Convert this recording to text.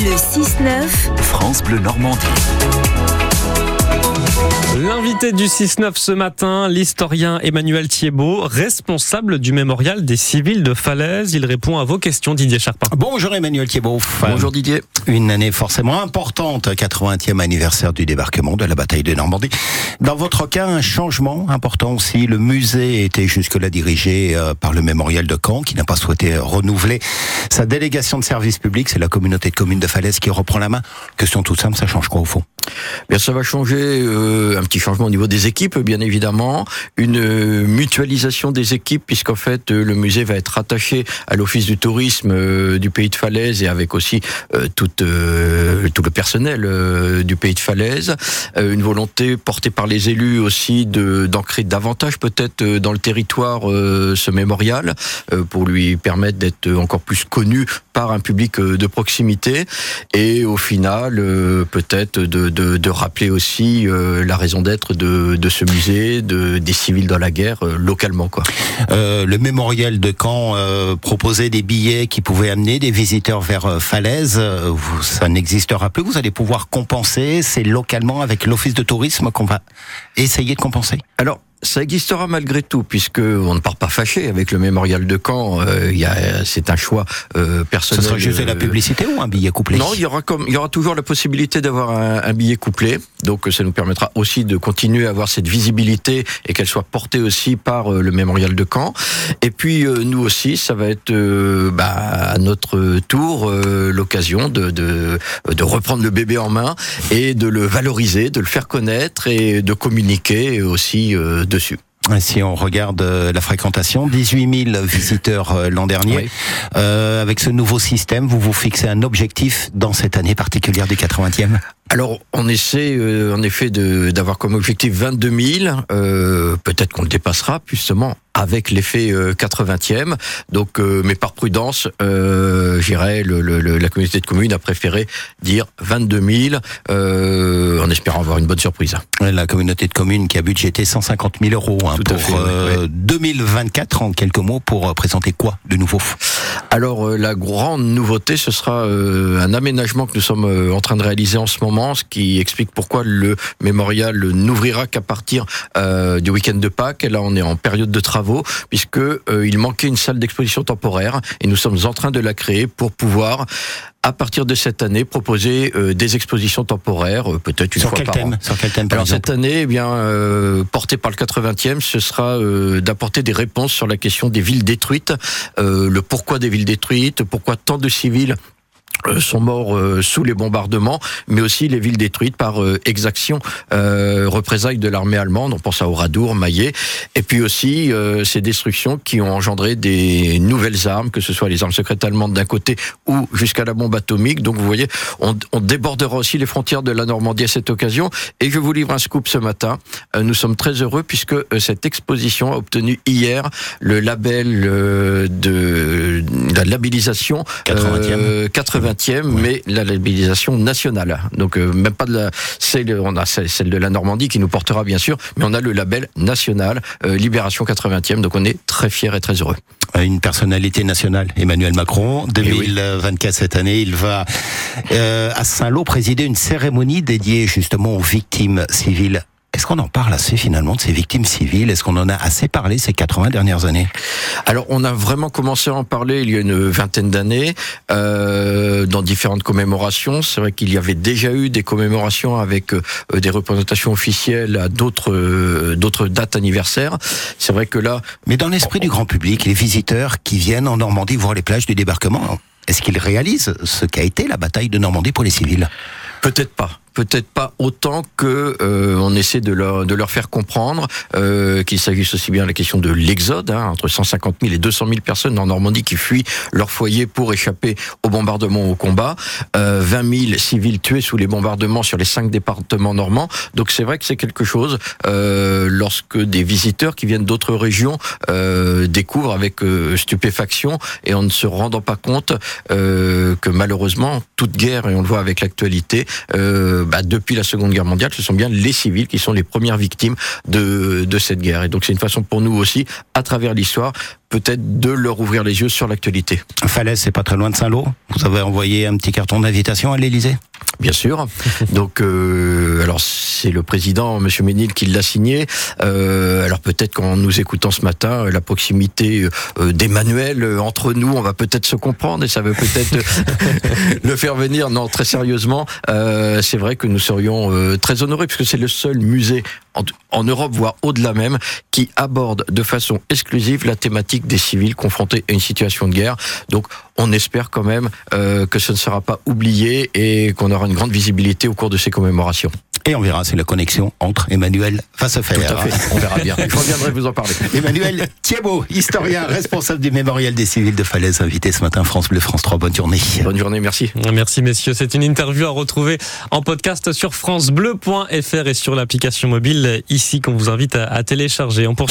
Le 6-9. France Bleu Normandie. L'invité du 6-9 ce matin, l'historien Emmanuel Thiebaud, responsable du mémorial des civils de Falaise. Il répond à vos questions, Didier Charpin. Bonjour Emmanuel Thiebaud. Bonjour Didier. Une année forcément importante, 80e anniversaire du débarquement de la bataille de Normandie. Dans votre cas, un changement important aussi. Le musée était jusque-là dirigé euh, par le mémorial de Caen, qui n'a pas souhaité renouveler sa délégation de service public. C'est la communauté de communes de Falaise qui reprend la main. Question toute simple, ça change quoi au fond? Bien, ça va changer euh, un petit changement au niveau des équipes, bien évidemment, une euh, mutualisation des équipes, puisqu'en fait euh, le musée va être attaché à l'office du tourisme euh, du pays de Falaise et avec aussi tout, tout le personnel du pays de Falaise. une volonté portée par les élus aussi de d'ancrer davantage peut-être dans le territoire ce mémorial pour lui permettre d'être encore plus connu par un public de proximité et au final peut-être de, de, de, rappeler aussi la raison d'être de, de, ce musée, de, des civils dans la guerre euh, localement. Quoi. Euh, le mémorial de Caen euh, proposait des billets qui pouvaient amener des visiteurs vers euh, Falaise. Ça n'existera plus. Vous allez pouvoir compenser. C'est localement avec l'office de tourisme qu'on va essayer de compenser. Alors ça existera malgré tout, puisque on ne part pas fâché avec le mémorial de Caen. Euh, y a, c'est un choix euh, personnel. Ce sera juste la publicité ou un billet couplé Non, il y aura comme, il y aura toujours la possibilité d'avoir un, un, billet couplé. Donc, ça nous permettra aussi de continuer à avoir cette visibilité et qu'elle soit portée aussi par euh, le mémorial de Caen. Et puis, euh, nous aussi, ça va être euh, bah, à notre tour l'occasion de, de, de reprendre le bébé en main et de le valoriser, de le faire connaître et de communiquer aussi dessus. Si on regarde euh, la fréquentation, 18 000 visiteurs euh, l'an dernier. Oui. Euh, avec ce nouveau système, vous vous fixez un objectif dans cette année particulière du 80e alors, on essaie euh, en effet d'avoir comme objectif 22 000. Euh, Peut-être qu'on le dépassera, justement, avec l'effet euh, 80e. Donc, euh, mais par prudence, euh, le, le, la communauté de communes a préféré dire 22 000, euh, en espérant avoir une bonne surprise. La communauté de communes qui a budgété 150 000 euros hein, pour fait, oui. 2024, en quelques mots, pour présenter quoi de nouveau? Alors, la grande nouveauté, ce sera un aménagement que nous sommes en train de réaliser en ce moment ce qui explique pourquoi le mémorial n'ouvrira qu'à partir euh, du week-end de Pâques. Et là, on est en période de travaux, puisque euh, il manquait une salle d'exposition temporaire, et nous sommes en train de la créer pour pouvoir à partir de cette année, proposer euh, des expositions temporaires, euh, peut-être une Sur fois par thème an? Sur quel thème, par Alors exemple? cette année, eh bien, euh, portée par le 80e, ce sera d'apporter des réponses sur la question des villes détruites, le pourquoi des villes détruites, pourquoi tant de civils sont morts euh, sous les bombardements, mais aussi les villes détruites par euh, exactions, représailles de l'armée allemande. On pense à Oradour, Maillet, et puis aussi euh, ces destructions qui ont engendré des nouvelles armes, que ce soit les armes secrètes allemandes d'un côté ou jusqu'à la bombe atomique. Donc vous voyez, on, on, débordera aussi les frontières de la Normandie à cette occasion. Et je vous livre un scoop ce matin. Euh, nous sommes très heureux puisque euh, cette exposition a obtenu hier le label de, de la labellisation 80e. 80 20e, oui. mais la labellisation nationale. Donc euh, même pas de la, celle, on a celle de la Normandie qui nous portera bien sûr, mais on a le label national euh, Libération 80e. Donc on est très fiers et très heureux. Une personnalité nationale, Emmanuel Macron, 2024 oui. cette année, il va euh, à Saint-Lô présider une cérémonie dédiée justement aux victimes civiles est-ce qu'on en parle assez finalement de ces victimes civiles? Est-ce qu'on en a assez parlé ces 80 dernières années? Alors on a vraiment commencé à en parler il y a une vingtaine d'années euh, dans différentes commémorations. C'est vrai qu'il y avait déjà eu des commémorations avec euh, des représentations officielles à d'autres euh, d'autres dates anniversaires. C'est vrai que là... Mais dans l'esprit du grand public, les visiteurs qui viennent en Normandie voir les plages du débarquement, est-ce qu'ils réalisent ce qu'a été la bataille de Normandie pour les civils? Peut-être pas peut-être pas autant que euh, on essaie de leur de leur faire comprendre euh, qu'il s'agisse aussi bien de la question de l'exode hein, entre 150 000 et 200 000 personnes en Normandie qui fuient leur foyer pour échapper au bombardement au combat, euh, 20 000 civils tués sous les bombardements sur les cinq départements normands. Donc c'est vrai que c'est quelque chose euh, lorsque des visiteurs qui viennent d'autres régions euh, découvrent avec euh, stupéfaction et en ne se rendant pas compte que malheureusement toute guerre et on le voit avec l'actualité bah, depuis la Seconde Guerre mondiale, ce sont bien les civils qui sont les premières victimes de, de cette guerre. Et donc c'est une façon pour nous aussi, à travers l'histoire, peut-être de leur ouvrir les yeux sur l'actualité. Falaise, c'est pas très loin de Saint-Lô. Vous avez envoyé un petit carton d'invitation à l'Élysée? Bien sûr. Donc, euh, alors c'est le président, Monsieur Ménil, qui l'a signé. Euh, alors peut-être qu'en nous écoutant ce matin, la proximité euh, d'Emmanuel entre nous, on va peut-être se comprendre et ça veut peut-être le faire venir. Non, très sérieusement, c'est vrai que nous serions très honorés puisque c'est le seul musée en, en Europe, voire au-delà même, qui aborde de façon exclusive la thématique des civils confrontés à une situation de guerre. Donc, on espère quand même euh, que ce ne sera pas oublié et qu'on aura une grande visibilité au cours de ces commémorations. Et on verra, c'est la connexion entre Emmanuel à Tout à fait, on verra bien. Je reviendrai vous en parler. Emmanuel Thiebaud, historien, responsable du mémorial des civils de Falaise, invité ce matin France Bleu, France 3. Bonne journée. Bonne journée, merci. Merci messieurs, c'est une interview à retrouver en podcast sur francebleu.fr et sur l'application mobile ici qu'on vous invite à, à télécharger. On